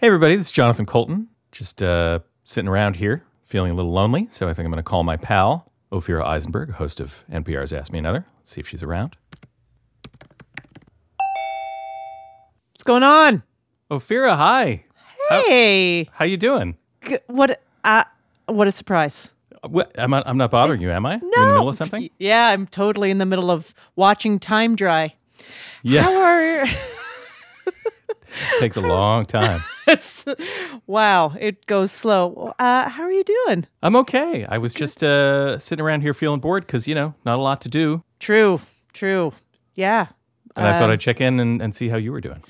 Hey, everybody, this is Jonathan Coulton. Just uh, sitting around here, feeling a little lonely. So I think I'm going to call my pal, Ophira Eisenberg, host of NPR's Ask Me Another. Let's see if she's around. What's going on? Ophira, hi. Hey, How you doing? G- what? Uh, what a surprise! What, I'm, not, I'm not bothering you, am I? No, in the middle of something? Yeah, I'm totally in the middle of watching time dry. Yeah, How are? takes a long time. it's, wow, it goes slow. Uh, how are you doing? I'm okay. I was just uh, sitting around here feeling bored because, you know, not a lot to do. True, true. Yeah. And I thought Um, I'd check in and, and see how you were doing.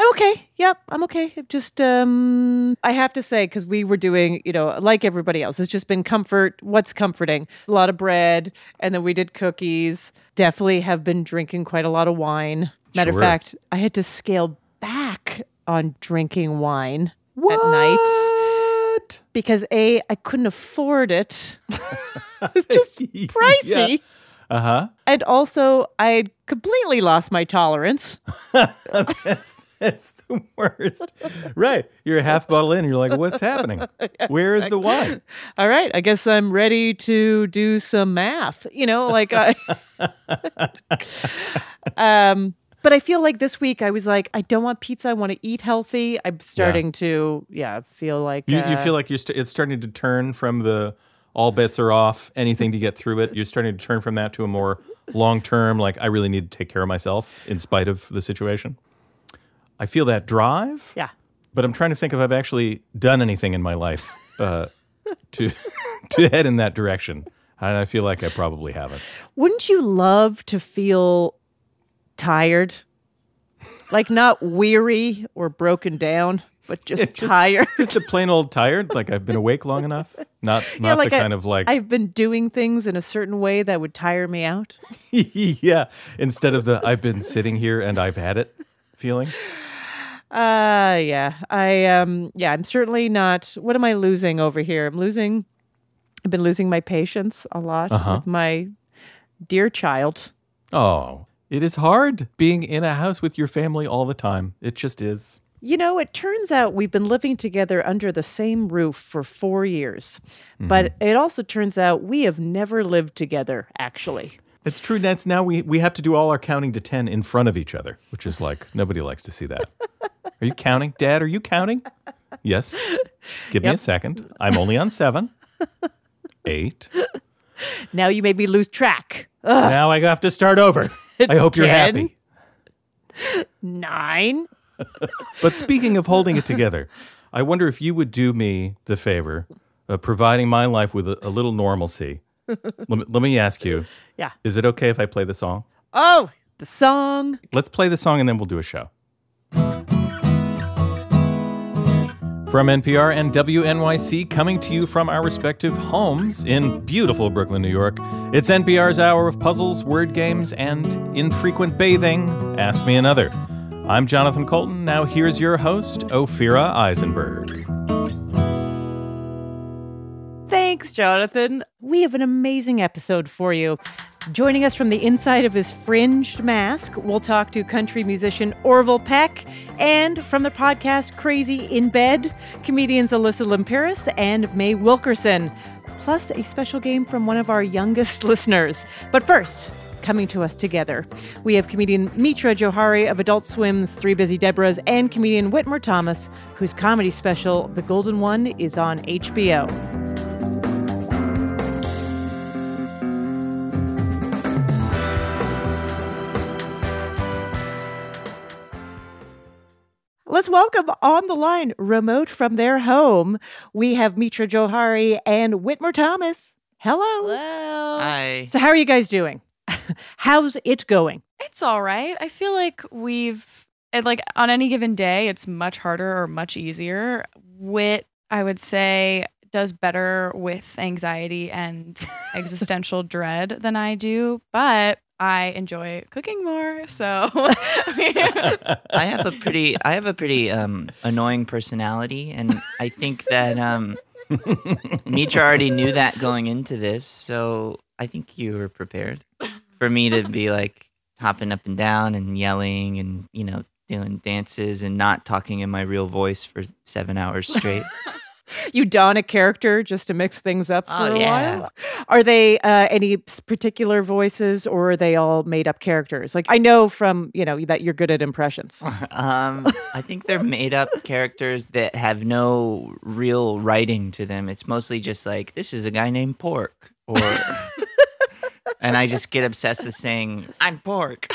I'm okay. Yep, I'm okay. Just um I have to say cuz we were doing, you know, like everybody else. It's just been comfort. What's comforting? A lot of bread and then we did cookies. Definitely have been drinking quite a lot of wine. Matter Sure. of fact, I had to scale on drinking wine at night What? because A I couldn't afford it. it's just pricey. Uh huh. And also I had completely lost my tolerance. that's, that's the worst. right. You're a half bottle in. You're like, what's happening? Where is the wine? all right, I guess I'm ready to do some math. You know, like I um but I feel like this week I was like, I don't want pizza. I want to eat healthy. I'm starting to, yeah, feel like You, you uh, feel like you're st- it's starting to turn from the all bets are off, anything to get through it. You're starting to turn from that to a more long term, like, I really need to take care of myself in spite of the situation. I feel that drive. yeah. but I'm trying to think if I've actually done anything in my life uh, to to head in that direction. And I feel like I probably haven't. Wouldn't you love to feel tired? Like not weary or broken down, but just tired. Just a plain old tired, like I've been awake long enough. Not not Yeah, like the I- kind of like I've been doing things in a certain way that would tire me out. yeah. Instead of the I've been sitting here and I've had it feeling. Uh yeah. I um yeah, I'm certainly not what am I losing over here? I'm losing I've been losing my patience a lot Uh-huh. with my dear child. Oh, it is hard being in a house with your family all the time. It just is. You know, it turns out we've been living together under the same roof for 4 years. But mm-hmm. it also turns out we have never lived together actually. It's true, Nance. Now we, we have to do all our counting to 10 in front of each other, which is like, nobody likes to see that. Are you counting? Dad, are you counting? Yes. Give me a second. I'm only on seven, eight. Now you made me lose track. Ugh, Now I have to start over. I hope you're happy. 9 But speaking of holding it together, I wonder if you would do me the favor of providing my life with a, a little normalcy. let, me, let me ask you Yeah. is it okay if I play the song? Oh, the song. Let's play the song and then we'll do a show. From NPR and WNYC, coming to you from our respective homes in beautiful Brooklyn, New York, it's NPR's hour of puzzles, word games, and infrequent bathing. Ask me another. I'm Jonathan Coulton. Now here's your host, Ophira Eisenberg. Thanks, Jonathan. We have an amazing episode for you. Joining us from the inside of his fringed mask, we'll talk to country musician Orville Peck, and from the podcast Crazy in Bed, comedians Alyssa Limperis and May Wilkerson, plus a special game from one of our youngest listeners. But first, coming to us together, we have comedian Mitra Jouhari of Adult Swim's Three Busy Debras and comedian Whitmer Thomas, whose comedy special, The Golden One, is on HBO. Let's welcome on the line, remote from their home, we have Mitra Jouhari and Whitmer Thomas. Hello. Hello. Hi. So, how are you guys doing? How's it going? It's all right. I feel like we've it, like on any given day, it's much harder or much easier. Whit, I would say, does better with anxiety and existential dread than I do, but I enjoy cooking more. So I have a pretty I have a pretty um, annoying personality, and I think that um, Mitra already knew that going into this, so I think you were prepared for me to be like hopping up and down and yelling and you know doing dances and not talking in my real voice for seven hours straight. You don a character just to mix things up for Oh, a yeah. while. Are they uh, any particular voices, or are they all made up characters? Like I know from you know that you're good at impressions. um, I think they're made up characters that have no real writing to them. It's mostly just like this is a guy named Pork, or and I just get obsessed with saying I'm Pork.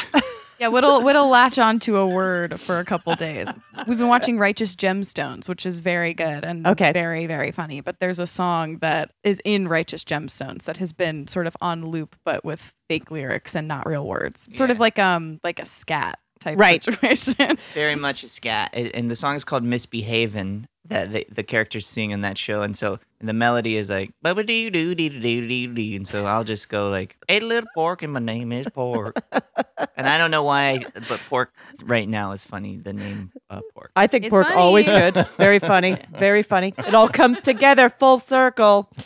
Yeah, Whit'll Whit'll latch onto a word for a couple days. We've been watching Righteous Gemstones, which is very good and Okay. very very funny. But there's a song that is in Righteous Gemstones that has been sort of on loop, but with fake lyrics and not real words. Sort of like um like a scat type Right. situation. Very much a scat, and the song is called "Misbehavin'." That the, the characters sing in that show, and so and the melody is like "Bubba doo doo doo doo doo doo," and so I'll just go like "Ate a little pork, and my name is Pork," and I don't know why, but Pork right now is funny. The name uh, Pork. I think It's pork funny. always good, very funny, very funny. It all comes together full circle.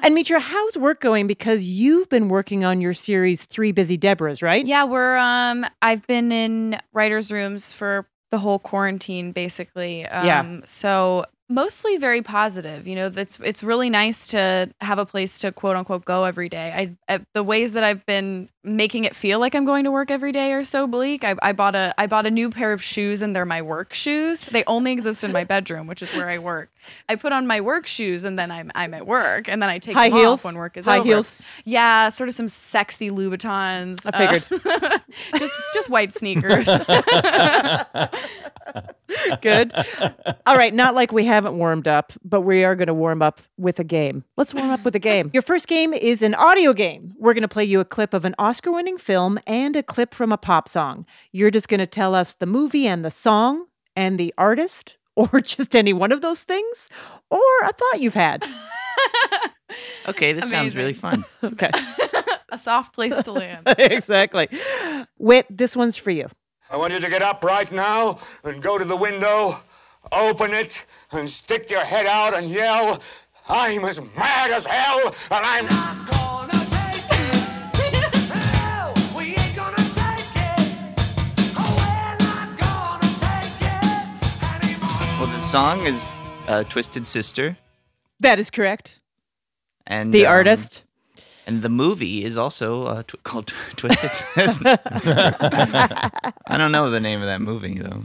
And Mitra, how's work going? Because you've been working on your series Three Busy Deborahs, right? Yeah, we're um I've been in writers' rooms for the whole quarantine basically. Um Yeah. so mostly very positive. You know, that's it's really nice to have a place to quote unquote go every day. I, I the ways that I've been making it feel like I'm going to work every day are so bleak. I, I bought a I bought a new pair of shoes and they're my work shoes. They only exist in my bedroom, which is where I work. I put on my work shoes and then I'm I'm at work and then I take High them heels? off when work is High over. heels? Yeah, sort of some sexy Louboutins. I figured. Uh, just just white sneakers. Good. All right, not like we haven't warmed up, but we are going to warm up with a game. Let's warm up with a game. Your first game is an audio game. We're going to play you a clip of an Oscar winning film and a clip from a pop song. You're just going to tell us the movie and the song and the artist, or just any one of those things, or a thought you've had. Okay, this sounds really fun. Okay, a soft place to land. exactly. Whit, this one's for you. I want you to get up right now and go to the window, open it, and stick your head out and yell, I'm as mad as hell, and I'm. The song is uh, "Twisted Sister," That is correct. and The um, artist. and the movie is also uh, tw- called "Twisted Sister." I don't know the name of that movie though.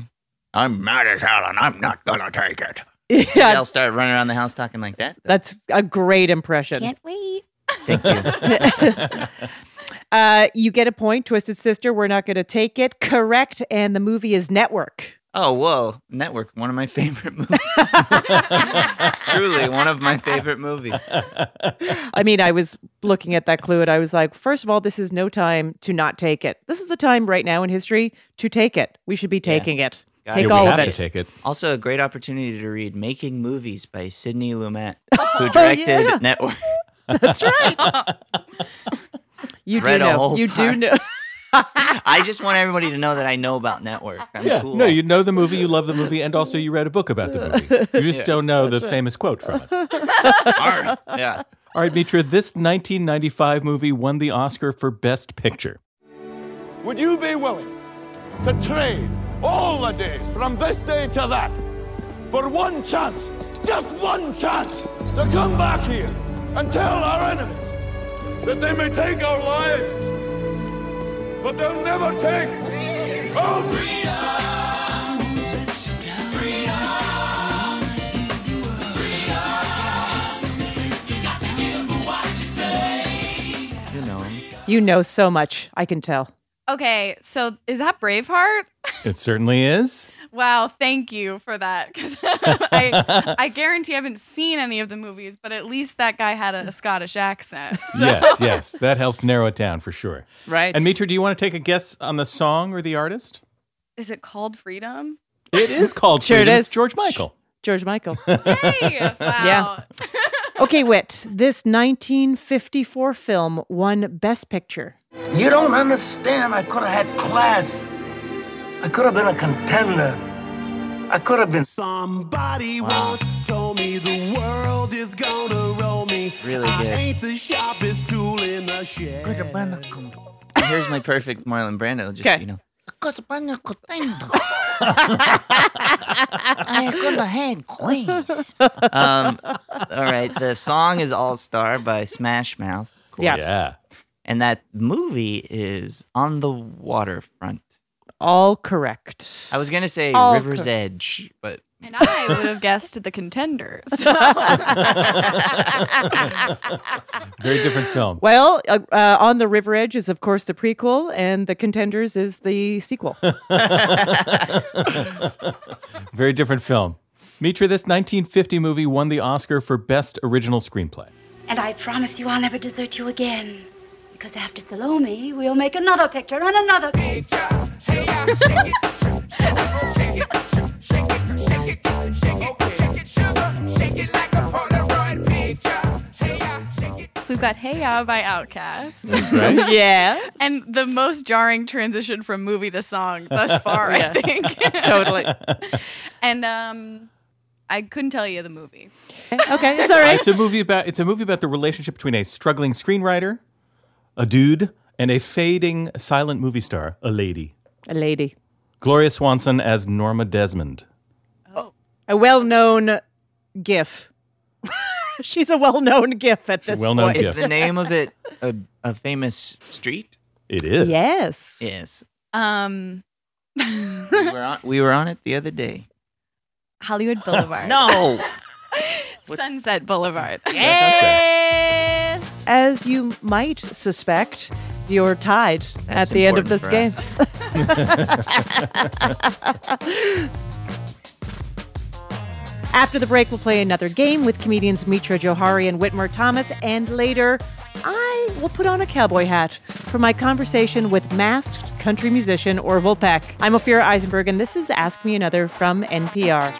I'm mad as hell, and I'm not gonna take it. Maybe Yeah, I'll start running around the house talking like that. that's a great impression. Can't wait. Thank you. Uh, you get a point, Twisted Sister. We're not going to take it. Correct. And the movie is Network. Oh, whoa! Network, one of my favorite movies. Truly, one of my favorite movies. I mean, I was looking at that clue and I was like, first of all, this is no time to not take it. This is the time right now in history to take it. We should be taking it. Got Take it. All we of have it. to take it. Also, a great opportunity to read "Making Movies" by Sidney Lumet, oh, who directed Oh, yeah. Network. That's right. you do know. whole You do know. I just want everybody to know that I know about Network. I'm Yeah. cool. No, you know the movie, you love the movie, and also you read a book about the movie. You just don't know the famous quote from it. Arr. yeah. All right, Mitra, this 1995 movie won the Oscar for Best Picture. Would you be willing to trade all the days from this day to that for one chance, just one chance, to come back here and tell our enemies that they may take our lives, but they'll never take our freedom? You know. You know so much. I can tell. Okay, so is that Braveheart? It certainly is. Wow, thank you for that. Because I, I guarantee I haven't seen any of the movies, but at least that guy had a, mm. Scottish accent. So Yes, yes. That helped narrow it down for sure. Right. And Mitra, do you want to take a guess on the song or the artist? is it called Freedom? It is called Sure Freedom. is. It's George Michael. George Michael. Hey, wow. Yeah. okay, Whit. This 1954 film won Best Picture. You don't understand. I could have had class. I could have been a contender. I could have been. Somebody Wow. once told me the world is gonna roll me. Really I ain't the sharpest tool in the shed. Here's my perfect Marlon Brando. Just 'Kay. you know, I could be contento. I could have had quiz. Um, all right. The song is All Star by Smash Mouth. of. Yes. Yeah. And that movie is On the Waterfront. All correct. I was going to say All River's cor- Edge, but And I would have guessed the contenders. Very different film. Well, uh, uh, On the River Edge is, of course, the prequel, and The Contenders is the sequel. Very different film. Mitra, this 1950 movie won the Oscar for Best Original Screenplay. And I promise you I'll never desert you again. Because after Salome, we'll make another picture and another picture. so we've got Hey Ya by Outkast. Right? yeah, and the most jarring transition from movie to song thus far, I think. totally. and um I couldn't tell you the movie. Okay, it's all right. it's a movie about it's a movie about the relationship between a struggling screenwriter, a dude, and a fading silent movie star, a lady. A lady. Gloria Swanson as Norma Desmond. Oh. A well known GIF. She's a well known GIF at this well-known point. GIF. is the name of it a, a famous street? It is. Yes. Yes. Um We were on, we were on it the other day. Hollywood Boulevard. No. Sunset Boulevard. And as you might suspect, you're tied That's at the end of this game. After the break, we'll play another game with comedians Mitra Jouhari and Whitmer Thomas, and later, I will put on a cowboy hat for my conversation with masked country musician Orville Peck. I'm Ophira Eisenberg, and this is Ask Me Another from NPR.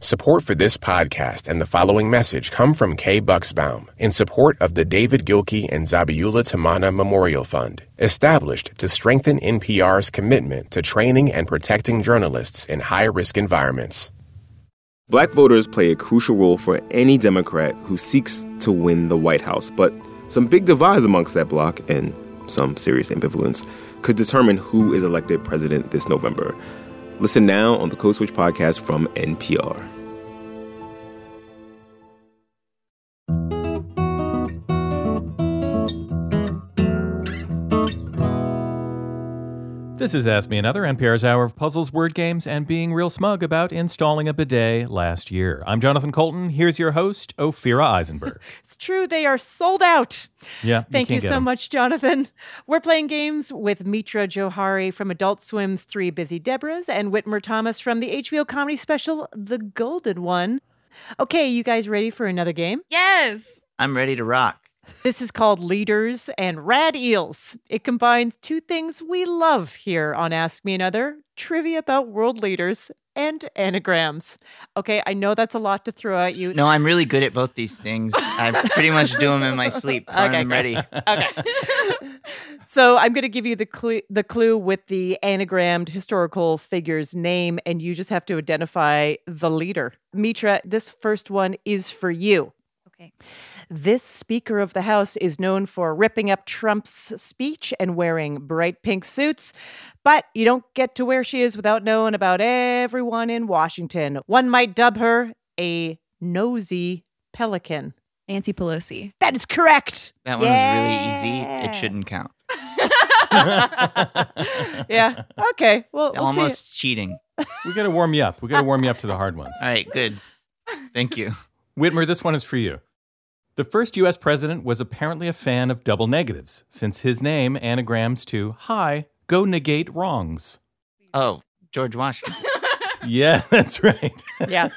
Support for this podcast and the following message come from Kay Bucksbaum in support of the David Gilkey and Zabihullah Tamanna Memorial Fund, established to strengthen NPR's commitment to training and protecting journalists in high risk environments. Black voters play a crucial role for any Democrat who seeks to win the White House, but some big divides amongst that bloc and some serious ambivalence could determine who is elected president this November. Listen now on the Code Switch podcast from NPR. This is Ask Me Another, NPR's hour of puzzles, word games, and being real smug about installing a bidet last year. I'm Jonathan Coulton. Here's your host, Ophira Eisenberg. It's true, they are sold out. Yeah, Thank you, can't get so 'em. much, Jonathan. We're playing games with Mitra Jouhari from Adult Swim's Three Busy Debras and Whitmer Thomas from the HBO comedy special The Golden One. Okay, you guys ready for another game? Yes. I'm ready to rock. This is called Leaders and Rad Eels. It combines two things we love here on Ask Me Another trivia about world leaders and anagrams. Okay, I know that's a lot to throw at you. No, I'm really good at both these things. I pretty much do them in my sleep. So Okay, I'm ready. Okay. so I'm going to give you the clue, the clue with the anagrammed historical figure's name, and you just have to identify the leader. Mitra, this first one is for you. Okay. This Speaker of the House is known for ripping up Trump's speech and wearing bright pink suits, but you don't get to where she is without knowing about everyone in Washington. One might dub her a nosy pelican. Nancy Pelosi. That is correct. That one was really easy. It shouldn't count. yeah. Okay. Well, we'll see. Almost cheating. We got to warm you up. We got to warm you up to the hard ones. All right, good. Thank you. Whitmer, this one is for you. The first U.S. president was apparently a fan of double negatives, since his name anagrams to Hi, go negate wrongs. Oh, George Washington. Yeah, that's right. Yeah.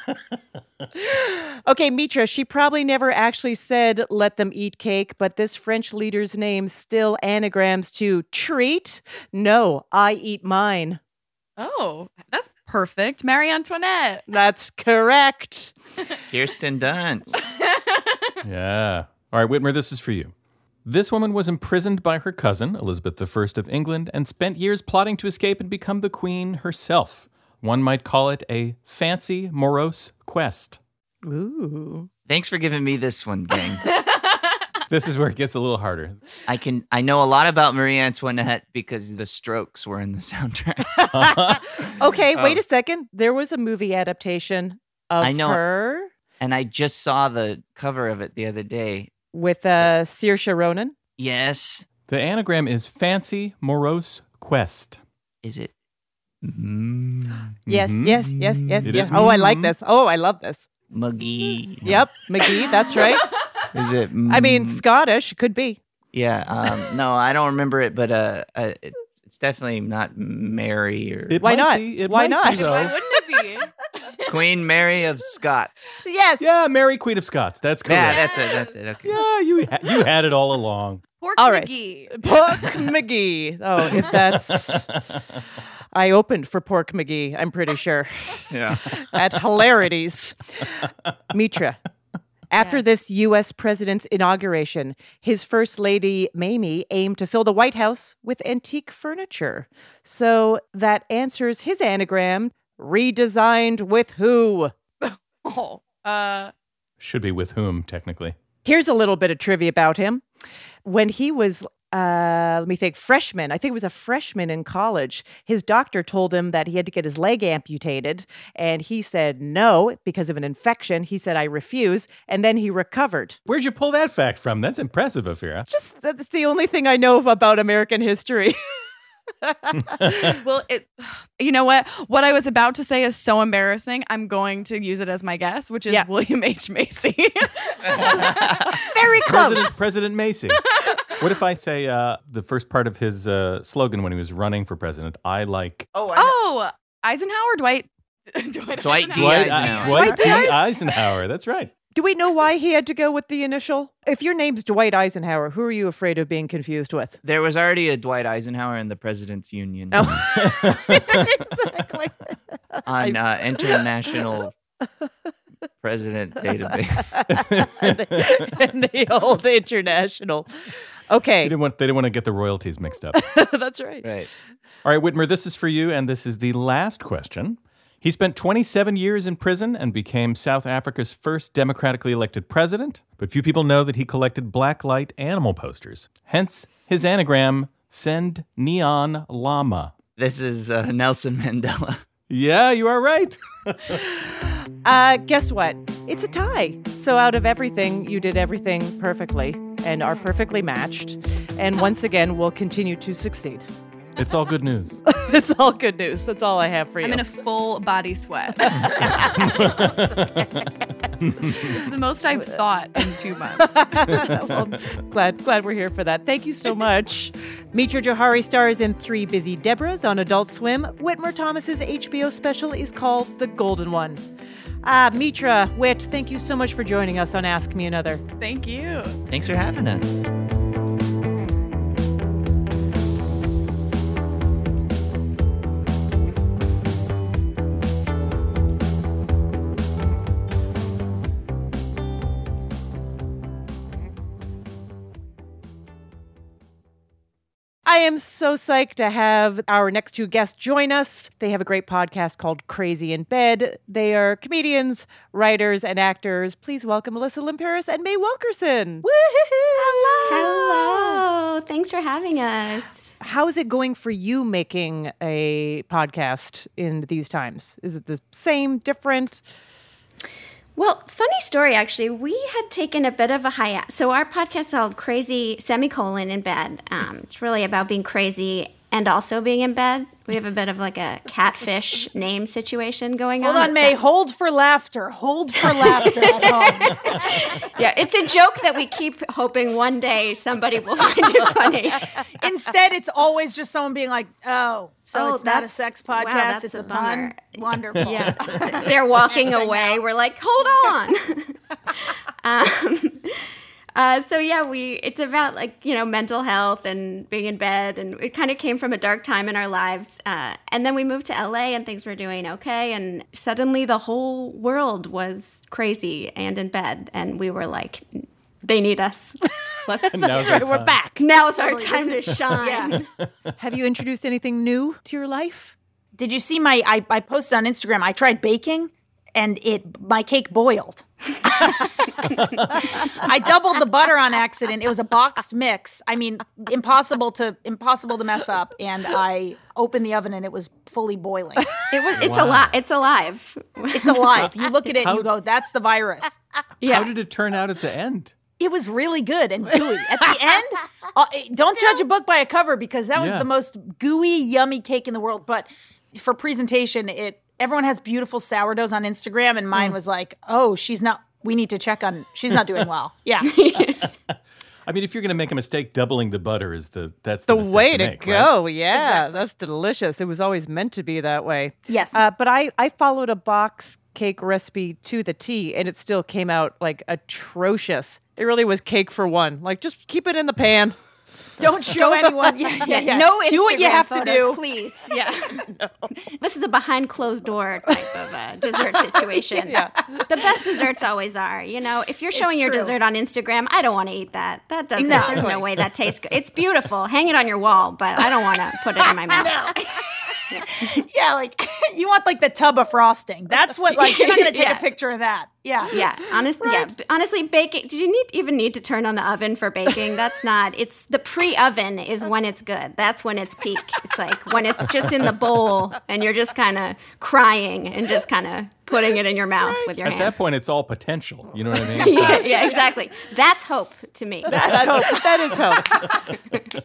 okay, Mitra, she probably never actually said let them eat cake, but this French leader's name still anagrams to treat. No, I eat mine. Oh, that's perfect. Marie Antoinette. That's correct. Kirsten Dunst. yeah. All right, Whitmer, this is for you. This woman was imprisoned by her cousin, Elizabeth I of England, and spent years plotting to escape and become the queen herself. One might call it a fancy, morose quest. Ooh. Thanks for giving me this one, gang. This is where it gets a little harder. I can I know a lot about Marie Antoinette because the Strokes were in the soundtrack. Okay, wait Oh. a second. There was a movie adaptation of I know. her and I just saw the cover of it the other day. with uh, Saoirse Ronan. Yes. The anagram is fancy, morose quest. Is it? Mm, Yes, Mhm. yes, yes, yes, It yes. is Oh, I like mhm. this. Oh, I love this. Muggy. Yep, McGee. That's right. Is it? I mean, mm, Scottish could be. yeah. Um, no, I don't remember it, but uh, uh it, it's definitely not Mary or It Why not? be- it Why not? be. Why wouldn't it be? Queen Mary of Scots. Yes. Yeah, Mary Queen of Scots. That's Yeah, that's it. That's it. Okay. Yeah, you ha- you had it all along. Pork All right. McGee. Pork McGee. Oh, if that's. I opened for Pork McGee, I'm pretty sure, Yeah. at Hilarities. Mitra. After Yes. this U.S. president's inauguration, his First Lady Mamie aimed to fill the White House with antique furniture. So that answers his anagram redesigned with who? Oh, uh, Should be with whom, technically. Here's a little bit of trivia about him. When he was, uh, let me think, freshman, I think it was a freshman in college, his doctor told him that he had to get his leg amputated. And he said no because of an infection. He said, I refuse. And then he recovered. Where'd you pull that fact from? That's impressive, Ophira. Just that's the only thing I know about American history. well, it. You know what? What I was about to say is so embarrassing. I'm going to use it as my guess, which is Yeah. William H Macy. Very close. President, President Macy. what if I say uh, the first part of his uh, slogan when he was running for president? I like Oh, I oh, Eisenhower, Dwight. Dwight, Dwight Eisenhower. Dwight, Eisenhower. Dwight D. Dwight D. Eisenhower. That's right. Do we know why he had to go with the initial? If your name's Dwight Eisenhower, who are you afraid of being confused with? There was already a Dwight Eisenhower in the President's Union Oh. exactly. on uh, International President Database. and, the, and the old international. They Okay, didn't want they didn't want to get the royalties mixed up. that's right. Right. All right, Whitmer, this is for you, and this is the last question. He spent 27 years in prison and became South Africa's first democratically elected president, but few people know that he collected blacklight animal posters. Hence his anagram, Send Neon Llama. This is uh, Nelson Mandela. Yeah, you are right. Uh, guess what? It's a tie. So out of everything, you did everything perfectly and are perfectly matched. And once again, we'll continue to succeed. It's all good news. it's all good news. That's all I have for you. I'm in a full body sweat. the most I've thought in two months. well, glad glad we're here for that. Thank you so much. Mitra Jouhari stars in Three Busy Debras on Adult Swim. Whitmer Thomas's HBO special is called The Golden One. Ah, Mitra, Whit, thank you so much for joining us on Ask Me Another. Thank you. Thanks for having us. I am so psyched to have our next two guests join us. They have a great podcast called Crazy in Bed. They are comedians, writers, and actors. Please welcome Alyssa Limperis and May Wilkerson. Hello, Hello. Thanks for having us. How is it going for you making a podcast in these times? Is it the same, different? Well, funny story actually. We had taken a bit of a hiatus. So our podcast is called Crazy Semicolon in Bed. Um, it's really about being crazy and also being in bed. We have a bit of like a catfish name situation going Hold on. Hold on, May. Hold for laughter. Hold for laughter at home. yeah, it's a joke that we keep hoping one day somebody will find it funny. Instead, it's always just someone being like, "Oh, so Oh, it's not a sex podcast; that's it's a a, pun." Wonderful. Yeah, they're walking away. We're like, hold on. um, uh, so yeah, we it's about like you know mental health and being in bed, and it kind of came from a dark time in our lives. Uh, and then we moved to LA, and things were doing okay, and suddenly the whole world was crazy and in bed, and we were like. They need us. Let's. Now's our We're time. back. Now's our time to This is- shine. Have you introduced anything new to your life? Did you see my? I, I posted on Instagram. I tried baking, and it my cake boiled. I doubled the butter on accident. It was a boxed mix. I mean, impossible to impossible to mess up. And I opened the oven, and it was fully boiling. It was. It's Wow. alive. It's alive. It's alive. You look at it, and you go, "That's the virus." How did it turn out at the end? It was really good and gooey. At the end, uh, don't judge a book by a cover because that was Yeah. the most gooey, yummy cake in the world. But for presentation, it everyone has beautiful sourdoughs on Instagram, and Mm. mine was like, "Oh, she's not. We need to check on. She's not doing well." Yeah, I mean, if you're going to make a mistake, doubling the butter is the that's the, The way to, to make, right? go. Yeah, that's delicious. It was always meant to be that way. Yes. Uh, but I, I followed a box cake recipe to the T and it still came out like atrocious. It really was cake for one. Like, just keep it in the pan. Don't show anyone. Yeah, yeah, yeah. No do what you Instagram have to do. please. Yeah. no. This is a behind closed door type of uh, dessert situation. Yeah. The best desserts always are. You know, if you're showing your dessert on Instagram, I don't want to eat that. That doesn't. Exactly. There's no way that tastes good. It's beautiful. Hang it on your wall, but I don't want to put it in my mouth. Yeah, like you want like the tub of frosting. That's what. Like you're not gonna take Yeah. a picture of that. Yeah. Yeah, honestly, yeah. Honestly, baking. Do you need even need to turn on the oven for baking? That's not. It's the pre-oven is when it's good. That's when it's peak. It's like when it's just in the bowl and you're just kind of crying and just kind of putting it in your mouth with your At hands. that point, it's all potential. You know what I mean? yeah, yeah, exactly. That's hope to me. That's hope. that is hope.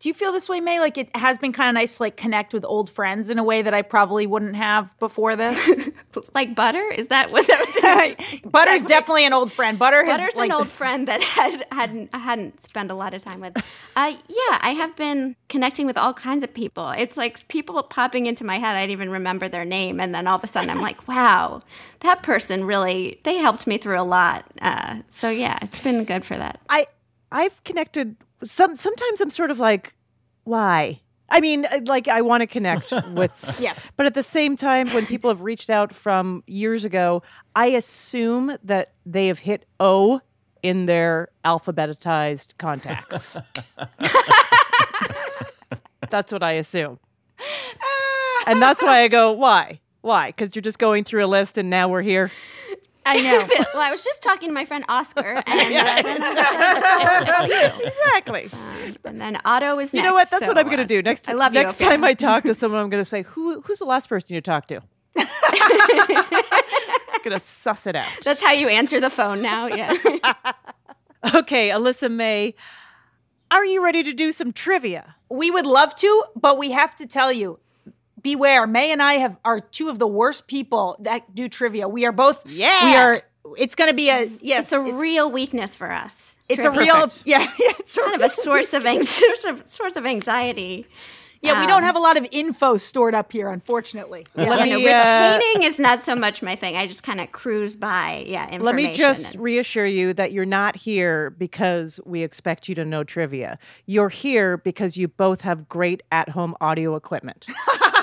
Do you feel this way, May? Like it has been kind of nice to like connect with old friends in a way that I probably wouldn't have before this. like butter. Is that what that was? Butter's definitely an old friend. Butter has Butter's like an old friend that had hadn't I hadn't spent a lot of time with. Uh, yeah, I have been connecting with all kinds of people. It's like people popping into my head. I didn't even remember their name, and then all of a sudden I'm like, wow, that person really they helped me through a lot. Uh, so yeah, it's been good for that. I I've connected some sometimes I'm sort of like why? I mean, uh, like I want to connect with Yes. But at the same time when people have reached out from years ago, I assume that they have hit O in their alphabetized contacts. that's what I assume. And that's why I go, why? Why? Because you're just going through a list and now we're here. I know. well, I was just talking to my friend Oscar, and uh, then I decided to you. Exactly. And then Otto is next. You know what? That's so, what I'm going to uh, do next. I love you. next Ophir. time I talk to someone, I'm going to say, "Who? Who's the last person you talked to?" going to suss it out. That's how you answer the phone now. Yeah. okay, Alyssa May. Are you ready to do some trivia? We would love to, but we have to tell you, beware. May and I have are two of the worst people that do trivia. We are both. Yeah. We are. It's going to be a yes. it's yes. a real weakness for us. It's a real. Yeah. It's a kind of a source of ang- source of source of anxiety. Yeah, we Um, don't have a lot of info stored up here, unfortunately. Yeah. Let you know, me, uh, retaining is not so much my thing. I just kind of cruise by, yeah, information. Let me just and- reassure you that you're not here because we expect you to know trivia. You're here because you both have great at-home audio equipment.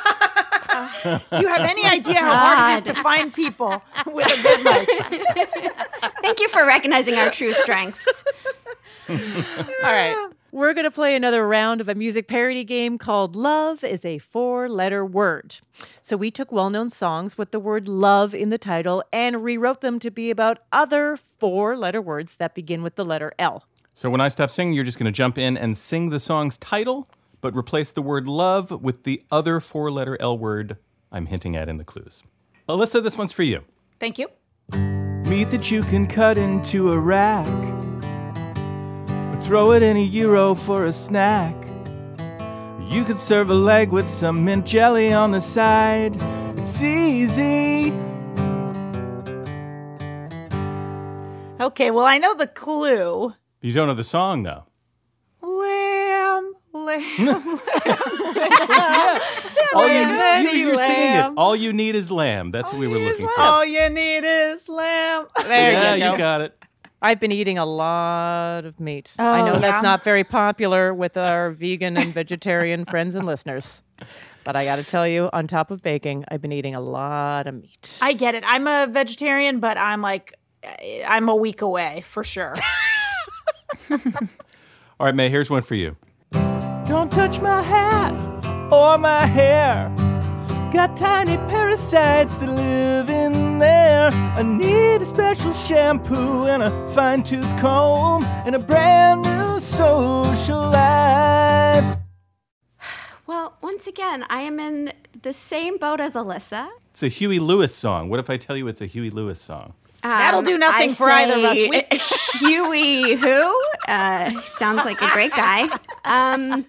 Do you have any idea how hard it is to find people with a good mic? Thank you for recognizing our true strengths. All right. We're going to play another round of a music parody game called Love is a Four Letter Word. So we took well known songs with the word love in the title and rewrote them to be about other four letter words that begin with the letter L. So when I stop singing, you're just going to jump in and sing the song's title, but replace the word love with the other four letter L word I'm hinting at in the clues. Alyssa, this one's for you. Thank you. Meat that you can cut into a rack. Or throw it in a euro for a snack. You could serve a leg with some mint jelly on the side. It's easy. Okay, well, I know the clue. You don't know the song, though. Lamb, lamb, All you, lamb, you, you were singing it. All you need is lamb. That's what we were looking for. All you need is lamb. There yeah, you go. got it. I've been eating a lot of meat. I oh, know Oh, that's not very popular with our vegan and vegetarian friends and listeners. But I got to tell you, on top of baking, I've been eating a lot of meat. I get it. I'm a vegetarian, but I'm like, I'm a week away for sure. All right, May, here's one for you. Don't touch my hat or my hair. Got tiny parasites that live in there. I need a special shampoo and a fine tooth comb and a brand new social life. Well, once again, I am in the same boat as Alyssa. It's a Huey Lewis song. What if I tell you it's a Huey Lewis song? That'll do nothing I for either of us. say We- Huey, who? Uh, sounds like a great guy. Um,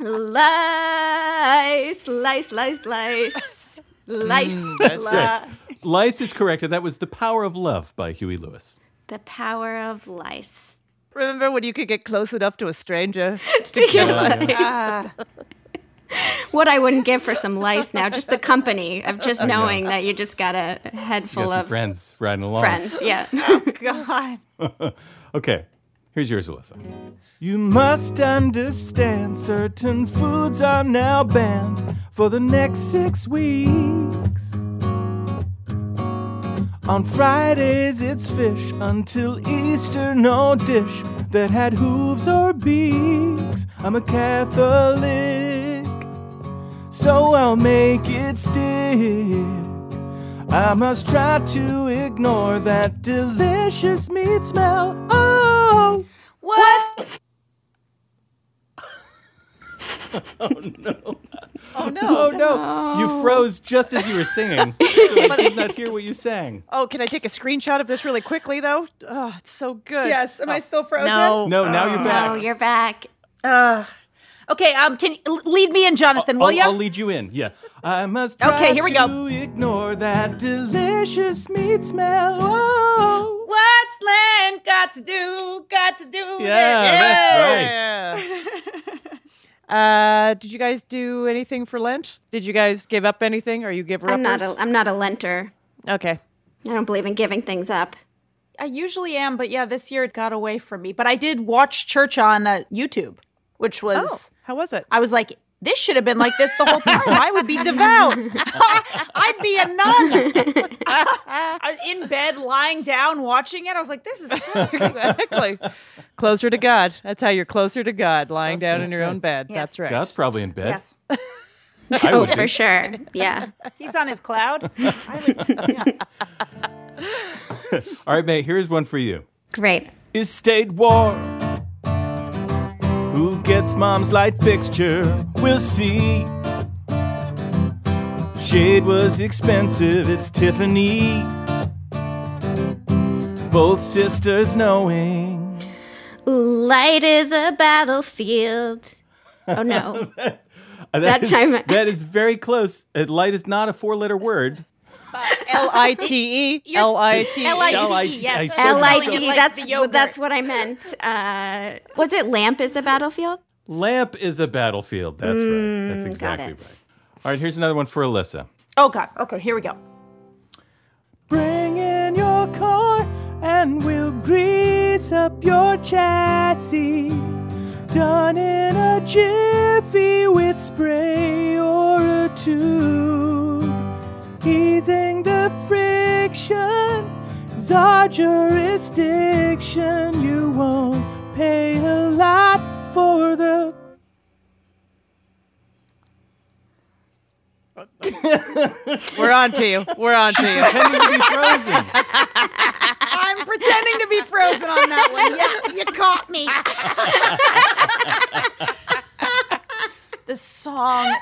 lice, slice, lice, lice, lice. Mm, That's right. Lice is correct, and that was The Power of Love by Huey Lewis. The power of lice. Remember when you could get close enough to a stranger To get Yeah, lice. What I wouldn't give for some lice now, just the company of just oh, knowing that you just got a head full of friends riding along. friends. Yeah. Oh, God. okay, here's yours, Alyssa. You must understand certain foods are now banned for the next six weeks. On Fridays, it's fish until Easter, no dish that had hooves or beaks. I'm a Catholic, so I'll make it stick. I must try to ignore that delicious meat smell. Oh, What's oh no. Oh no! Oh no! You froze just as you were singing, so I did not hear what you sang. Oh, can I take a screenshot of this really quickly though? Oh, it's so good. Yes. Am I still frozen? No. No, now you're back. Oh, you're back. Uh, okay. Um, can l- lead me in, Jonathan? will I'll, you? I'll lead you in. Yeah. I must try Okay, here we go. to ignore that delicious meat smell. Oh. What's Lent got to do? Got to do. It. Yeah, that's right. Uh, did you guys do anything for Lent? Did you guys give up anything? Are you giver I'm not. uppers? A, I'm not a lenter. Okay. I don't believe in giving things up. I usually am, but yeah, this year it got away from me. But I did watch church on uh, YouTube, which was Oh, how was it? I was like, this should have been like this the whole time. I would be devout. I'd be a nun. I was in bed, lying down, watching it. I was like, this is perfect. exactly. closer to God. That's how you're closer to God, lying down in your own bed. Yes. That's right. God's probably in bed. Yes. I oh, for be. sure. Yeah. He's on his cloud. I would, yeah. All right, mate. Here's one for you. Great. Is state war? Who gets mom's light fixture? We'll see. Shade was expensive, it's Tiffany. Both sisters knowing. Light is a battlefield. Oh no. Uh, That is- time- that is very close. Uh, light is not a four letter word. L I T E. L I T E. L-I-T-E, yes. L I T E. spelling T. That's that's what I meant. Uh, was it lamp is a battlefield? Lamp is a battlefield. That's right. That's Mm, exactly right. All right, here's another one for Alyssa. Oh God. Okay, here we go. Bring in your car and we'll grease up your chassis. Done in a jiffy with spray or a tube. Easing the friction is our jurisdiction. You won't pay a lot for the. We're on to you. We're on to you. Pretending to be frozen. I'm pretending to be frozen on that one. Yeah, you caught me. the song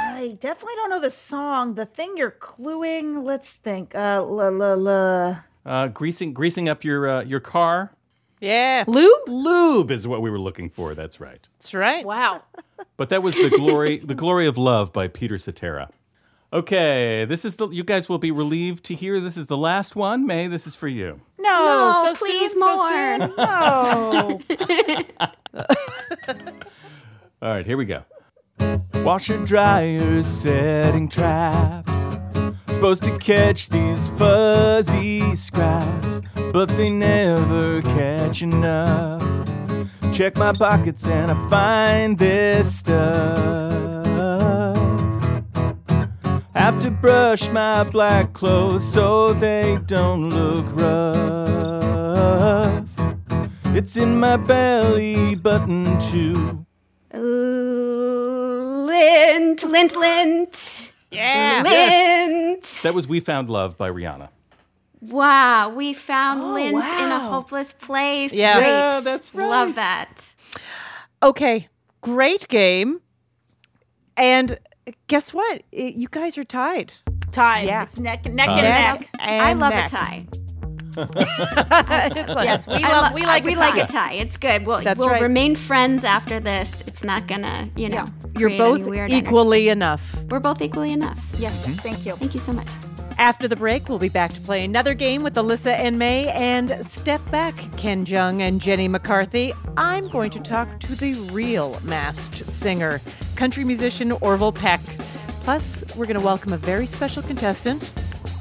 I definitely don't know the song. The thing you're cluing. Let's think. Uh, la la la. Uh, greasing greasing up your uh, your car. Yeah. Lube? Lube is what we were looking for. That's right. That's right. Wow. But that was the glory the glory of love by Peter Cetera. Okay, this is the you guys will be relieved to hear this is the last one. May, this is for you. No, No, so please soon, so soon. No. All right, here we go. Washer dryers setting traps. Supposed to catch these fuzzy scraps, but they never catch enough. Check my pockets and I find this stuff. Have to brush my black clothes so they don't look rough. It's in my belly button too. Lint, lint, lint. Yeah. Lint. That was We Found Love by Rihanna. Wow, we found Oh, lint in a hopeless place. Yeah. Great. Yeah, that's right. Love that. Okay, great game. And guess what? I- you guys are tied. Tied. Yeah. It's neck, neck Tied. and neck. I And love neck. a tie. It's like- Yes, we I love. lo- we like. we a like tie. a tie. It's good. We'll, That's we'll right. remain friends after this. It's not gonna, you know, You're create any both weird energy. equally enough. We're both equally enough. Yes. Mm-hmm. Thank you. Thank you so much. After the break, we'll be back to play another game with Alyssa and May and Step Back, Ken Jeong and Jenny McCarthy. I'm going to talk to the real masked singer, country musician Orville Peck. Plus, we're going to welcome a very special contestant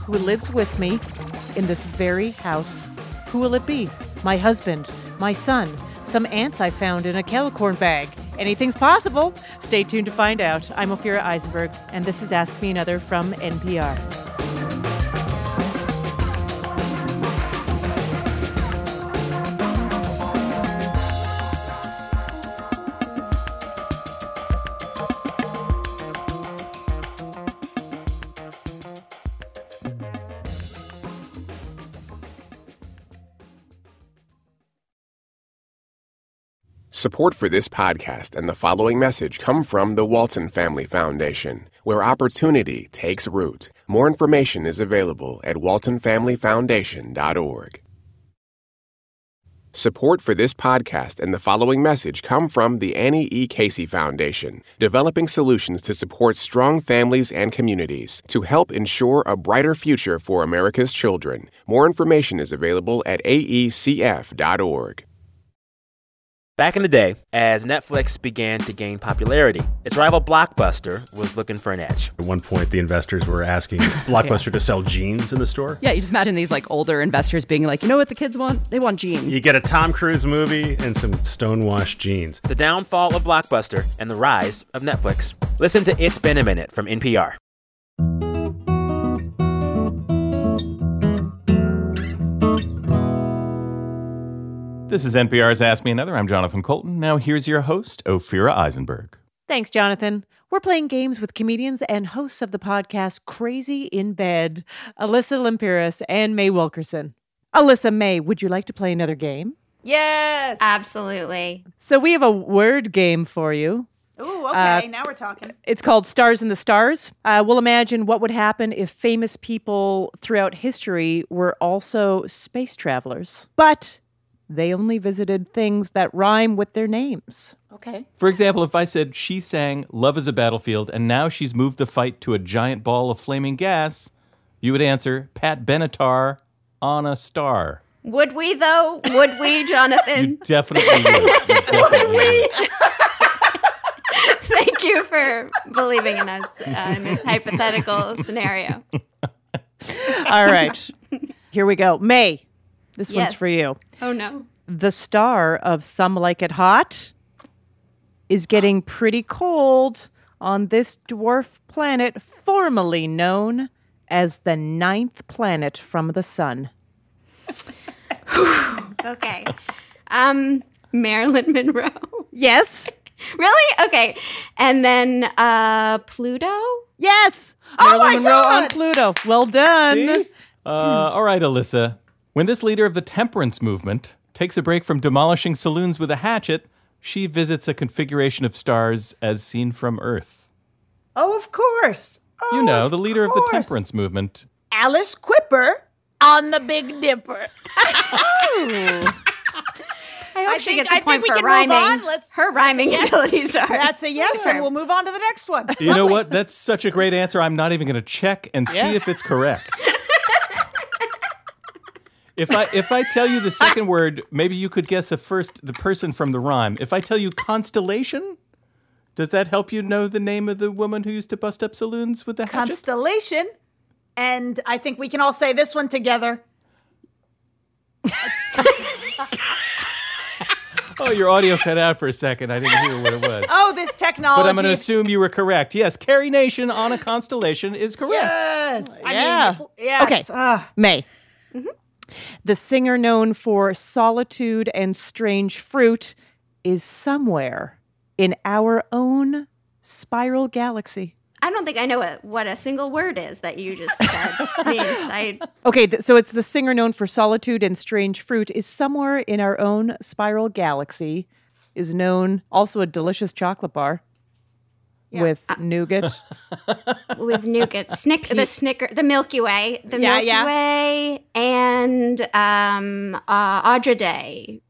who lives with me in this very house. Who will it be? My husband, my son, some ants I found in a kettle corn bag. Anything's possible. Stay tuned to find out. I'm Ophira Eisenberg, and this is Ask Me Another from NPR. Support for this podcast and the following message come from the Walton Family Foundation, where opportunity takes root. More information is available at waltonfamilyfoundation.org. Support for this podcast and the following message come from the Annie E. Casey Foundation, developing solutions to support strong families and communities to help ensure a brighter future for America's children. More information is available at aecf.org. Back in the day, as Netflix began to gain popularity, its rival Blockbuster was looking for an edge. At one point, the investors were asking Blockbuster to sell jeans in the store. Yeah, you just imagine these like older investors being like, you know what the kids want? They want jeans. You get a Tom Cruise movie and some stonewashed jeans. The downfall of Blockbuster and the rise of Netflix. Listen to It's Been a Minute from NPR. This is NPR's Ask Me Another. I'm Jonathan Coulton. Now here's your host, Ophira Eisenberg. Thanks, Jonathan. We're playing games with comedians and hosts of the podcast Crazy in Bed, Alyssa Limperis and May Wilkerson. Alyssa May, would you like to play another game? Yes. Absolutely. So we have a word game for you. Ooh. Okay. Uh, now we're talking. It's called Stars in the Stars. Uh, we'll imagine what would happen if famous people throughout history were also space travelers, but they only visited things that rhyme with their names. Okay. For example, if I said she sang Love is a Battlefield and now she's moved the fight to a giant ball of flaming gas, you would answer Pat Benatar on a star. Would we though? Would we, Jonathan? Definitely would. You definitely would. Thank you for believing in us uh, in this hypothetical scenario. All right. Here we go. May, this Yes. one's for you. Oh no. The star of Some Like It Hot is getting pretty cold on this dwarf planet formerly known as the ninth planet from the sun. Okay. Um, Marilyn Monroe. Yes. Really? Okay. And then uh, Pluto. Yes. Oh Marilyn my Monroe God! on Pluto. Well done. Uh, all right, Alyssa. When this leader of the temperance movement takes a break from demolishing saloons with a hatchet, she visits a configuration of stars as seen from Earth. Oh, of course. Oh, you know, the leader of the temperance movement. Alice Quipper on the Big Dipper. I hope I she think- gets a I point think for we can move rhyming. on. Let's- Her rhyming yes. abilities are. That's a yes, superb. and we'll move on to the next one. You know what? That's such a great answer. I'm not even going to check and see if it's correct. if I if I tell you the second word, maybe you could guess the first the person from the rhyme. If I tell you constellation, does that help you know the name of the woman who used to bust up saloons with the hatchet? Constellation. And I think we can all say this one together. oh, your audio cut out for a second. I didn't hear what it was. Oh, this technology. But I'm going to assume you were correct. Yes, Carrie Nation on a constellation is correct. Yes. I Yeah. mean, if- yes. Okay. Ah. May. The singer known for Solitude and Strange Fruit is somewhere in our own spiral galaxy. I don't think I know what, what a single word is that you just said. I Okay, th- so it's the singer known for Solitude and Strange Fruit is somewhere in our own spiral galaxy, is known also a delicious chocolate bar with nougat. with nougat, snick the snicker, the Milky Way, the Yeah, Milky yeah. Way, and um, uh, Andra Day.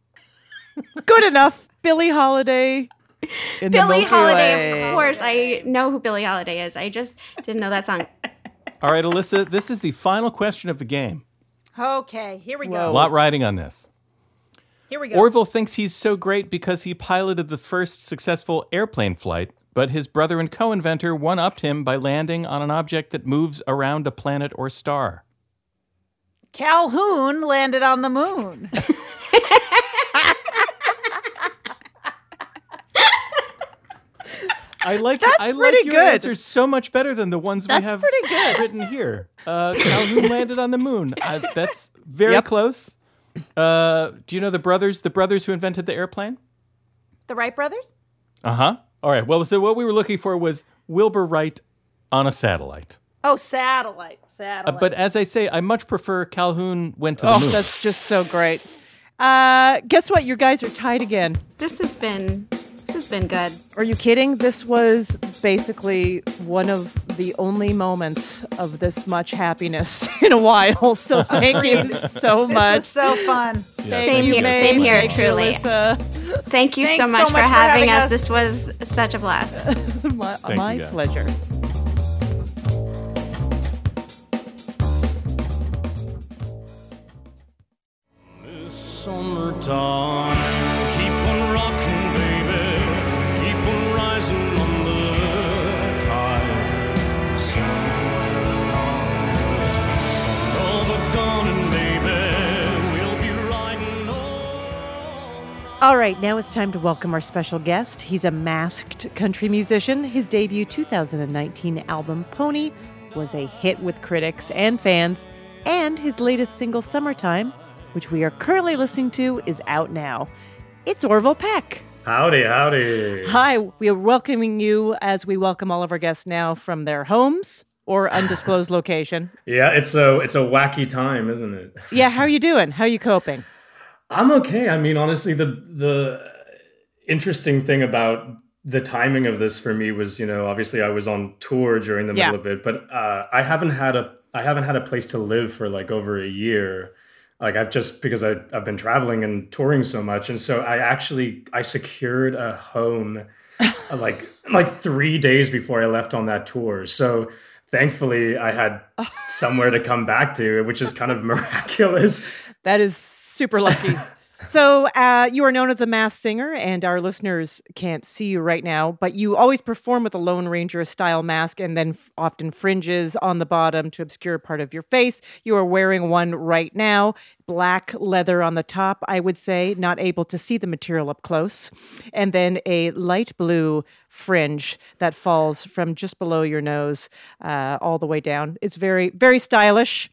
Good enough. Billie Holiday. in the Billie Milky Holiday, Way. of course. I know who Billie Holiday is. I just didn't know that song. All right, Alyssa, this is the final question of the game. Okay, here we go. A lot riding on this. Here we go. Orville thinks he's so great because he piloted the first successful airplane flight, but his brother and co inventor one upped him by landing on an object that moves around a planet or star. Calhoun landed on the moon. I like That's I like pretty your good. answers so much better than the ones That's we have pretty good. written here. Uh, Calhoun landed on the moon. Uh, that's very Yep. close. Uh, do you know the brothers? The brothers who invented the airplane? the Wright brothers? Uh huh. All right. Well, so what we were looking for was Wilbur Wright on a satellite. Oh, satellite. Uh, Satellite. but as I say, I much prefer Calhoun went to the Oh, moon. that's just so great. Uh, guess what? Your guys are tied again. This has been this has been good. Are you kidding? This was basically one of the only moments of this much happiness in a while. So thank you so much. this much. was so fun. Same you, here, May. same here, Thank truly. Alyssa. Thank you so Thanks much, for, having us. This was such a blast. my Thank my you, guys. pleasure. Summertime, All right, now it's time to welcome our special guest. He's a masked country musician. His debut 2019 album, Pony, was a hit with critics and fans, and his latest single, Summertime, which we are currently listening to, is out now. It's Orville Peck. Howdy, howdy. Hi, we are welcoming you as we welcome all of our guests now from their homes or undisclosed location. Yeah, it's a it's a wacky time, isn't it? Yeah, how are you doing? How are you coping? I'm okay. I mean, honestly, the the interesting thing about the timing of this for me was, you know, obviously I was on tour during the Yeah. middle of it, but uh, I haven't had a I haven't had a place to live for like over a year. Like I've just because I I've been traveling and touring so much, and so I actually I secured a home uh, like like three days before I left on that tour. So thankfully I had somewhere to come back to, which is kind of miraculous. That is super lucky. so, uh, you are known as a mass singer, and our listeners can't see you right now, but you always perform with a Lone Ranger style mask and then f- often fringes on the bottom to obscure part of your face. You are wearing one right now, black leather on the top, I would say, not able to see the material up close, and then a light blue fringe that falls from just below your nose uh, all the way down. It's very, very stylish.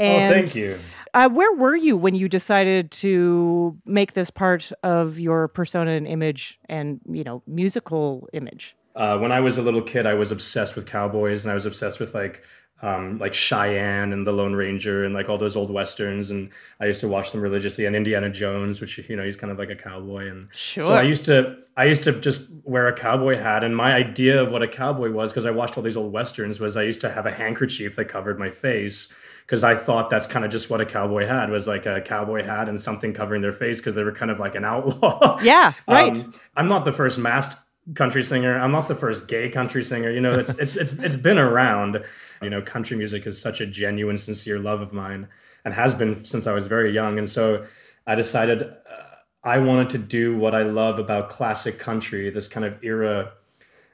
And oh, thank you. uh, where were you when you decided to make this part of your persona and image and, you know, musical image? Uh, when I was a little kid, I was obsessed with cowboys and I was obsessed with like um, like Cheyenne and the Lone Ranger and like all those old westerns, and I used to watch them religiously. And Indiana Jones, which you know he's kind of like a cowboy, and so I used to I used to just wear a cowboy hat. And my idea of what a cowboy was, because I watched all these old westerns, was I used to have a handkerchief that covered my face. Because I thought that's kind of just what a cowboy had was like a cowboy hat and something covering their face because they were kind of like an outlaw. Yeah, right. Um, I'm not the first masked country singer. I'm not the first gay country singer. You know, it's it's it's it's been around. You know, country music is such a genuine, sincere love of mine, and has been since I was very young. And so, I decided uh, I wanted to do what I love about classic country, this kind of era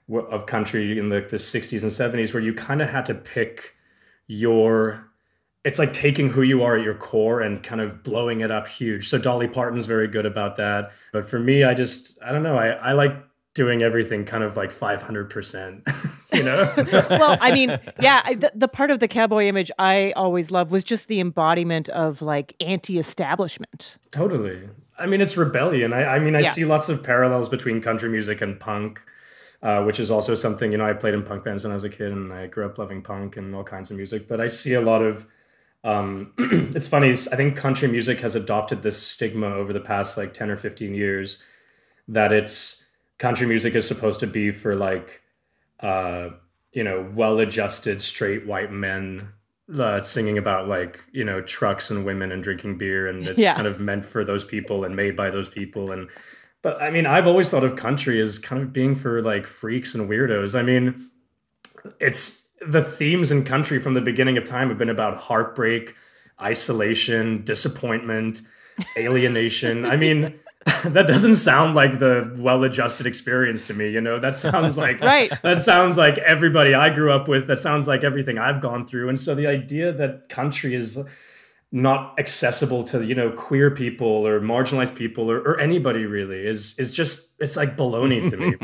of country in the, the 60s and 70s, where you kind of had to pick your it's like taking who you are at your core and kind of blowing it up huge. So Dolly Parton's very good about that. But for me, I just I don't know. I, I like doing everything kind of like 500%, you know? well, I mean, yeah, I- the, the part of the cowboy image I always loved was just the embodiment of like anti-establishment. Totally. I mean, it's rebellion. I, I mean, I Yeah. see lots of parallels between country music and punk, uh, which is also something, you know, I played in punk bands when I was a kid and I grew up loving punk and all kinds of music. But I see a lot of, um, it's funny, I think country music has adopted this stigma over the past like 10 or 15 years that it's country music is supposed to be for like, uh, you know, well adjusted straight white men uh, singing about like you know trucks and women and drinking beer and it's Yeah. kind of meant for those people and made by those people and but i mean i've always thought of country as kind of being for like freaks and weirdos i mean it's the themes in country from the beginning of time have been about heartbreak isolation disappointment alienation i mean that doesn't sound like the well-adjusted experience to me you know that sounds like Right. that sounds like everybody i grew up with that sounds like everything i've gone through and so the idea that country is not accessible to you know queer people or marginalized people or, or anybody really is is just it's like baloney to me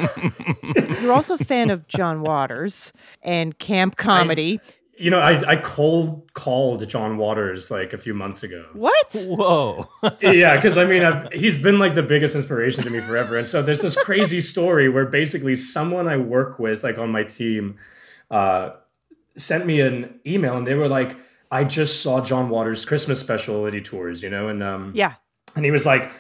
You're also a fan of John Waters and camp comedy. You know i i cold called john waters like a few months ago what? Whoa. yeah, because I mean, I've, he's been like the biggest inspiration to me forever. And so there's this crazy story where basically someone I work with, like on my team, uh, sent me an email and they were like, I just saw John Waters' Christmas special that he tours, you know? And um, Yeah. and he was like,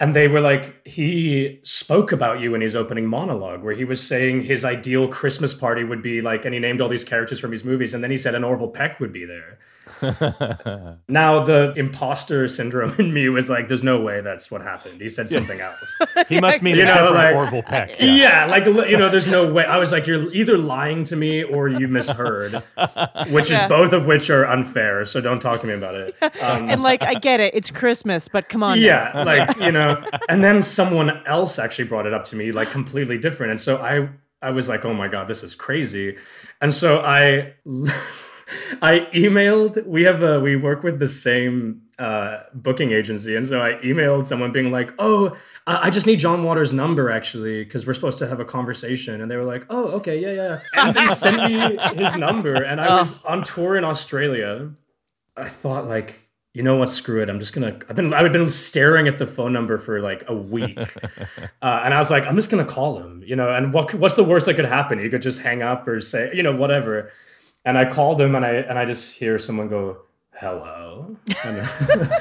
and they were like, he spoke about you in his opening monologue, where he was saying his ideal Christmas party would be like, and he named all these characters from his movies, and then he said, an Orville Peck would be there. Now the imposter syndrome in me was like, "There's no way that's what happened." He said something else. He must mean You know, like- Orville Peck. Yeah. like you know, there's no way. I was like, "You're either lying to me or you misheard," which Yeah. is both of which are unfair. So don't talk to me about it. Um, and like, I get it. It's Christmas, but come on. now. yeah, like you know, and then someone else actually brought it up to me, like completely different, and so I I was like, oh my god, this is crazy, and so I I emailed. We have a we work with the same uh, booking agency, and so I emailed someone being like, oh. I I just need John Waters' number actually, because we're supposed to have a conversation. And they were like, "Oh, okay, yeah, yeah." And they sent me his number, and I was on tour in Australia. I thought like, you know what, screw it. I'm just gonna. I've been I've been staring at the phone number for like a week, uh, and I was like, I'm just gonna call him. You know, and what what's the worst that could happen? He could just hang up or say, you know, whatever. And I called him, and I and I just hear someone go, "Hello," and,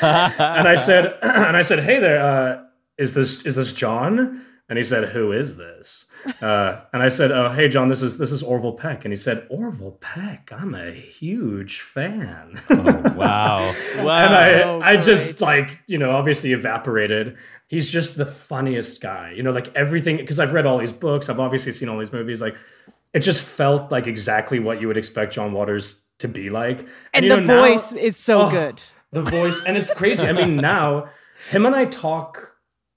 and I said, and I said, "Hey there, uh, is this is this John?" And he said, "Who is this?" Uh, and I said, "Oh, hey, John, this is this is Orville Peck." And he said, "Orville Peck, I'm a huge fan." Oh, wow. and Wow. I, I just like you know obviously evaporated. He's just the funniest guy. You know, like everything because I've read all these books. I've obviously seen all these movies. Like it just felt like exactly what you would expect John Waters to be like. And you the know, now- voice is so Oh, good. The voice, and it's crazy. I mean, now him and I talk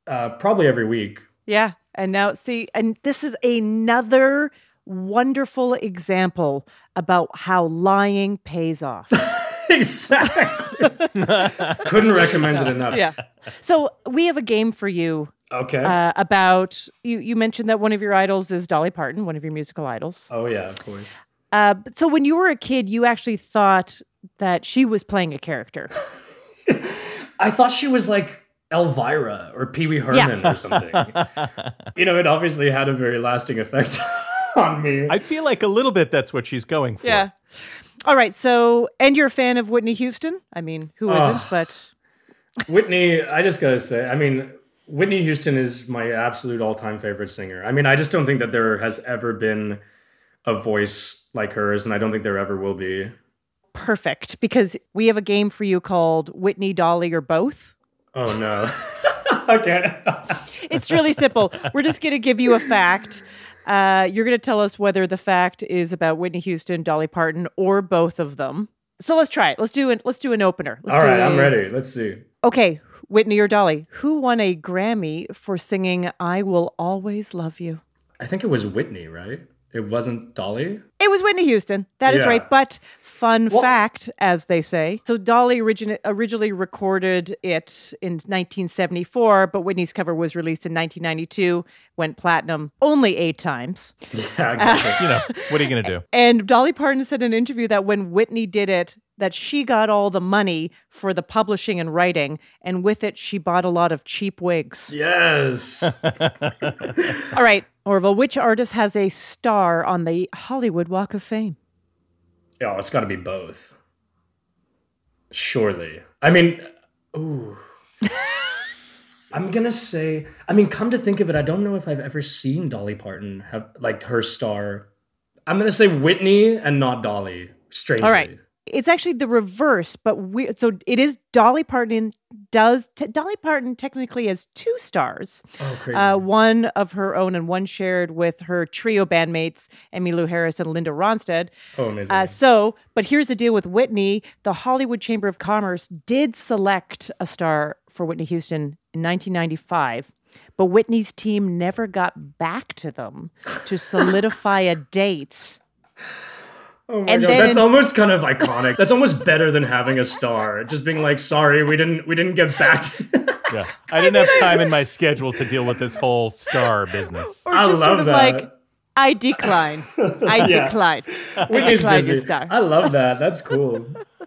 uh, probably every week. Yeah. And now, see, and this is another wonderful example about how lying pays off. exactly. Couldn't recommend it enough. Yeah. So we have a game for you. Okay. Uh, about you. You mentioned that one of your idols is Dolly Parton, one of your musical idols. oh yeah, of course. Uh, so when you were a kid, you actually thought that she was playing a character. I thought she was like Elvira or Pee Wee Herman or something. you know, it obviously had a very lasting effect on me. I feel like a little bit that's what she's going for. Yeah. All right. So, and you're a fan of Whitney Houston? I mean, who Oh. not But Whitney, I just gotta say, I mean, Whitney Houston is my absolute all-time favorite singer. I mean, I just don't think that there has ever been a voice like hers, and I don't think there ever will be. perfect because we have a game for you called Whitney, Dolly, or both. Oh no. okay. It's really simple. We're just going to give you a fact. Uh, you're going to tell us whether the fact is about Whitney Houston, Dolly Parton, or both of them. So let's try it. Let's do an let's do an opener. Let's All do right, I'm ready. Let's see. Okay, Whitney or Dolly, who won a Grammy for singing "I Will Always Love You"? I think it was Whitney, right? It wasn't Dolly. It was Whitney Houston. That is Yeah. right. But fun fact, as they say. So Dolly origin- originally recorded it in 1974, but Whitney's cover was released in 1992, went platinum only eight times. Yeah, exactly. you know, what are you going to do? And Dolly Parton said in an interview that when Whitney did it, that she got all the money for the publishing and writing, and with it, she bought a lot of cheap wigs. Yes. All right, Orville, which artist has a star on the Hollywood Walk of Fame? Oh, it's got to be both. Surely. I mean, ooh. I'm gonna say. I mean, come to think of it, I don't know if I've ever seen Dolly Parton have like her star. I'm gonna say Whitney and not Dolly. Strangely. All right. It's actually the reverse, but we so it is Dolly Parton does t- Dolly Parton technically has two stars. Oh, crazy. Uh, one of her own and one shared with her trio bandmates Emmylou Harris and Linda Ronstadt. Oh, amazing. Uh, so, but here's the deal with Whitney: the Hollywood Chamber of Commerce did select a star for Whitney Houston in 1995. But Whitney's team never got back to them to solidify a date. Oh my And God, then- that's almost kind of iconic. That's almost better than having a star. Just being like, sorry, we didn't we didn't get back to Yeah. I didn't have time in my schedule to deal with this whole star business. Or I love sort of that. like, I decline. I Yeah. decline. I Whitney's decline busy. your star. I love that. That's cool.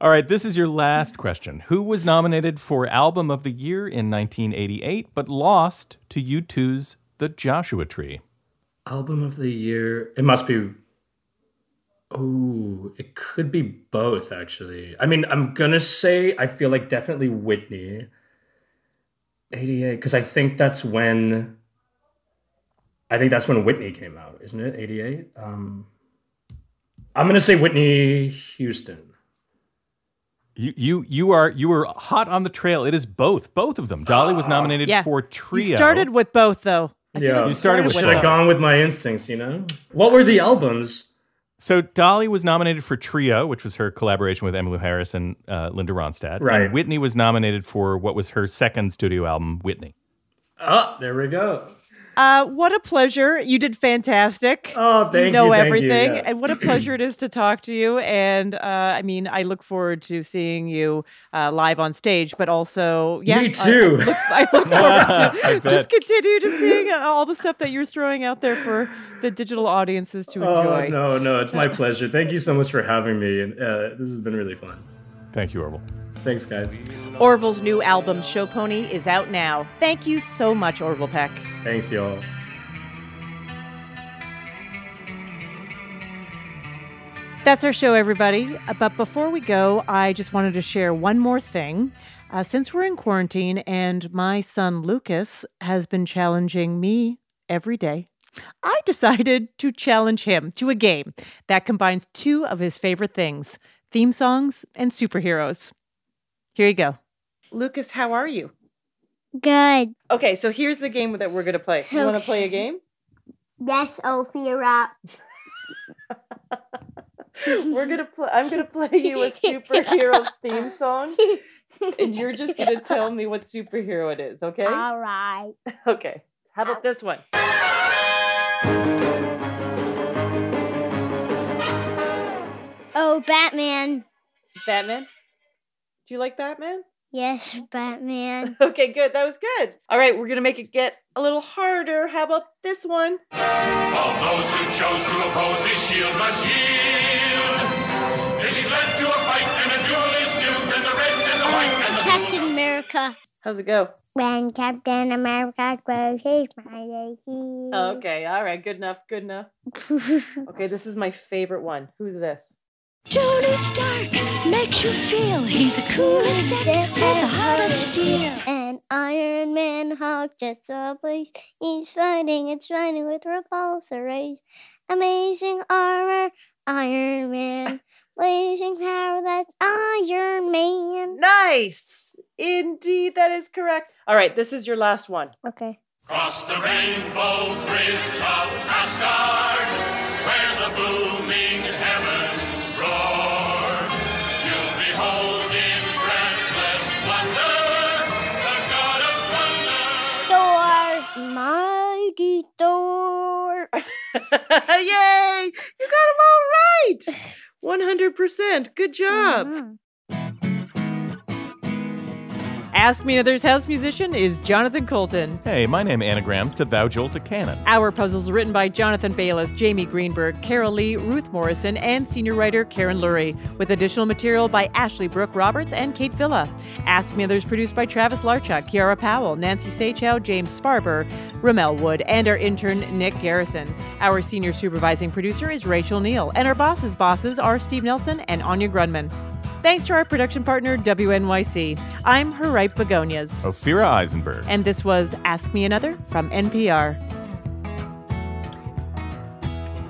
All right, this is your last question. Who was nominated for Album of the Year in 1988 but lost to U2's The Joshua Tree? Album of the year. It must be. Oh, it could be both, actually. I mean, I'm gonna say I feel like definitely Whitney. 88, because I think that's when. I think that's when Whitney came out, isn't it? 88? Um, I'm gonna say Whitney Houston. You you you are you were hot on the trail. It is both. Both of them. Dolly was nominated Yeah. for Trio. You started with both, though. I Yeah, You started with Should have gone with my instincts, you know. What were the albums? So Dolly was nominated for Trio, which was her collaboration with Emmylou Harris and uh, Linda Ronstadt. Right. And Whitney was nominated for what was her second studio album, Whitney. Oh, there we go. Uh, what a pleasure. You did fantastic. Oh, thank you know you, thank you, everything. yeah. And what a pleasure it is to talk to you. And uh, I mean, I look forward to seeing you uh, live on stage, but also, yeah. Me too. I, look, I look forward to bet. just continue to seeing uh, all the stuff that you're throwing out there for the digital audiences to enjoy. Oh no, no, it's my pleasure. Thank you so much for having me, and uh, this has been really fun. Thank you, Orville. Thanks, guys. Orville's new album, Show Pony, is out now. Thank you so much, Orville Peck. Thanks, y'all. That's our show, everybody. Uh, But before we go, I just wanted to share one more thing. Uh, since we're in quarantine and my son Lucas has been challenging me every day, I decided to challenge him to a game that combines two of his favorite things theme songs and superheroes. Here you go. Lucas, how are you? Good. Okay, so here's the game that we're going to play. You want to play a game? Yes, Ophira. We're gonna play. I'm gonna play you a superhero's theme song, and you're just gonna tell me what superhero it is. Okay? All right. Okay. How about this one? Oh, Batman. Batman. Do you like Batman? Yes, Batman. Okay, good. That was good. All right, we're gonna make it get a little harder. How about this one? All those who chose to oppose his shield must yield. If he's led to a fight and a duel is due, then the red and the white and the Captain America. How's it go? When Captain America grows his mighty heel. Okay, all right, good enough, good enough. Okay, this is my favorite one. Who's this? Tony Stark makes you feel he's the coolest and the heart of steel. And Iron Man Hulk just a place. He's fighting, it's fighting with repulsor rays. Amazing armor, Iron Man. Blazing power, that's Iron Man. Nice! Indeed, that is correct. All right, this is your last one. Okay. Cross the rainbow bridge of Asgard, where the booming heavens Thor. Yay! You got them all right. 100%. Good job. Mm-hmm. Ask Me Another's house musician is Jonathan Coulton. Hey, my name is anagrams to Thou Jolt a Cannon. Our puzzles are written by Jonathan Bayless, Jamie Greenberg, Carol Lee, Ruth Morrison, and senior writer Karen Lurie, with additional material by Ashley Brooke Roberts and Kate Villa. Ask Me Others produced by Travis Larchuk, Kiara Powell, Nancy Saechao, James Sparber, Rommel Wood, and our intern Nick Garrison. Our senior supervising producer is Rachel Neal, and our bosses' bosses are Steve Nelson and Anya Grundmann. Thanks to our production partner, WNYC. I'm her ripe begonias. Ophira Eisenberg. And this was Ask Me Another from NPR.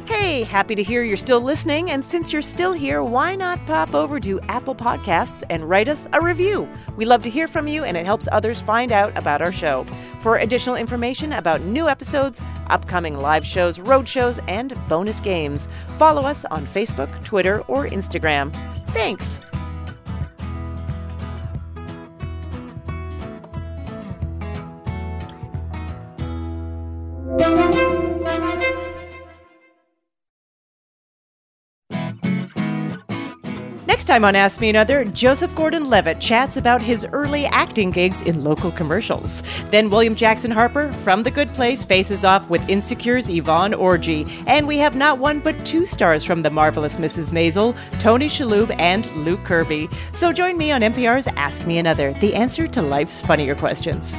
Hey, happy to hear you're still listening. And since you're still here, why not pop over to Apple Podcasts and write us a review? We love to hear from you, and it helps others find out about our show. For additional information about new episodes, upcoming live shows, road shows, and bonus games, follow us on Facebook, Twitter, or Instagram. Thanks. Next time on Ask Me Another, Joseph Gordon Levitt chats about his early acting gigs in local commercials. Then William Jackson Harper from The Good Place faces off with Insecure's Yvonne Orji. And we have not one but two stars from The Marvelous Mrs. Maisel, Tony Shalhoub and Luke Kirby. So join me on NPR's Ask Me Another, the answer to life's funnier questions.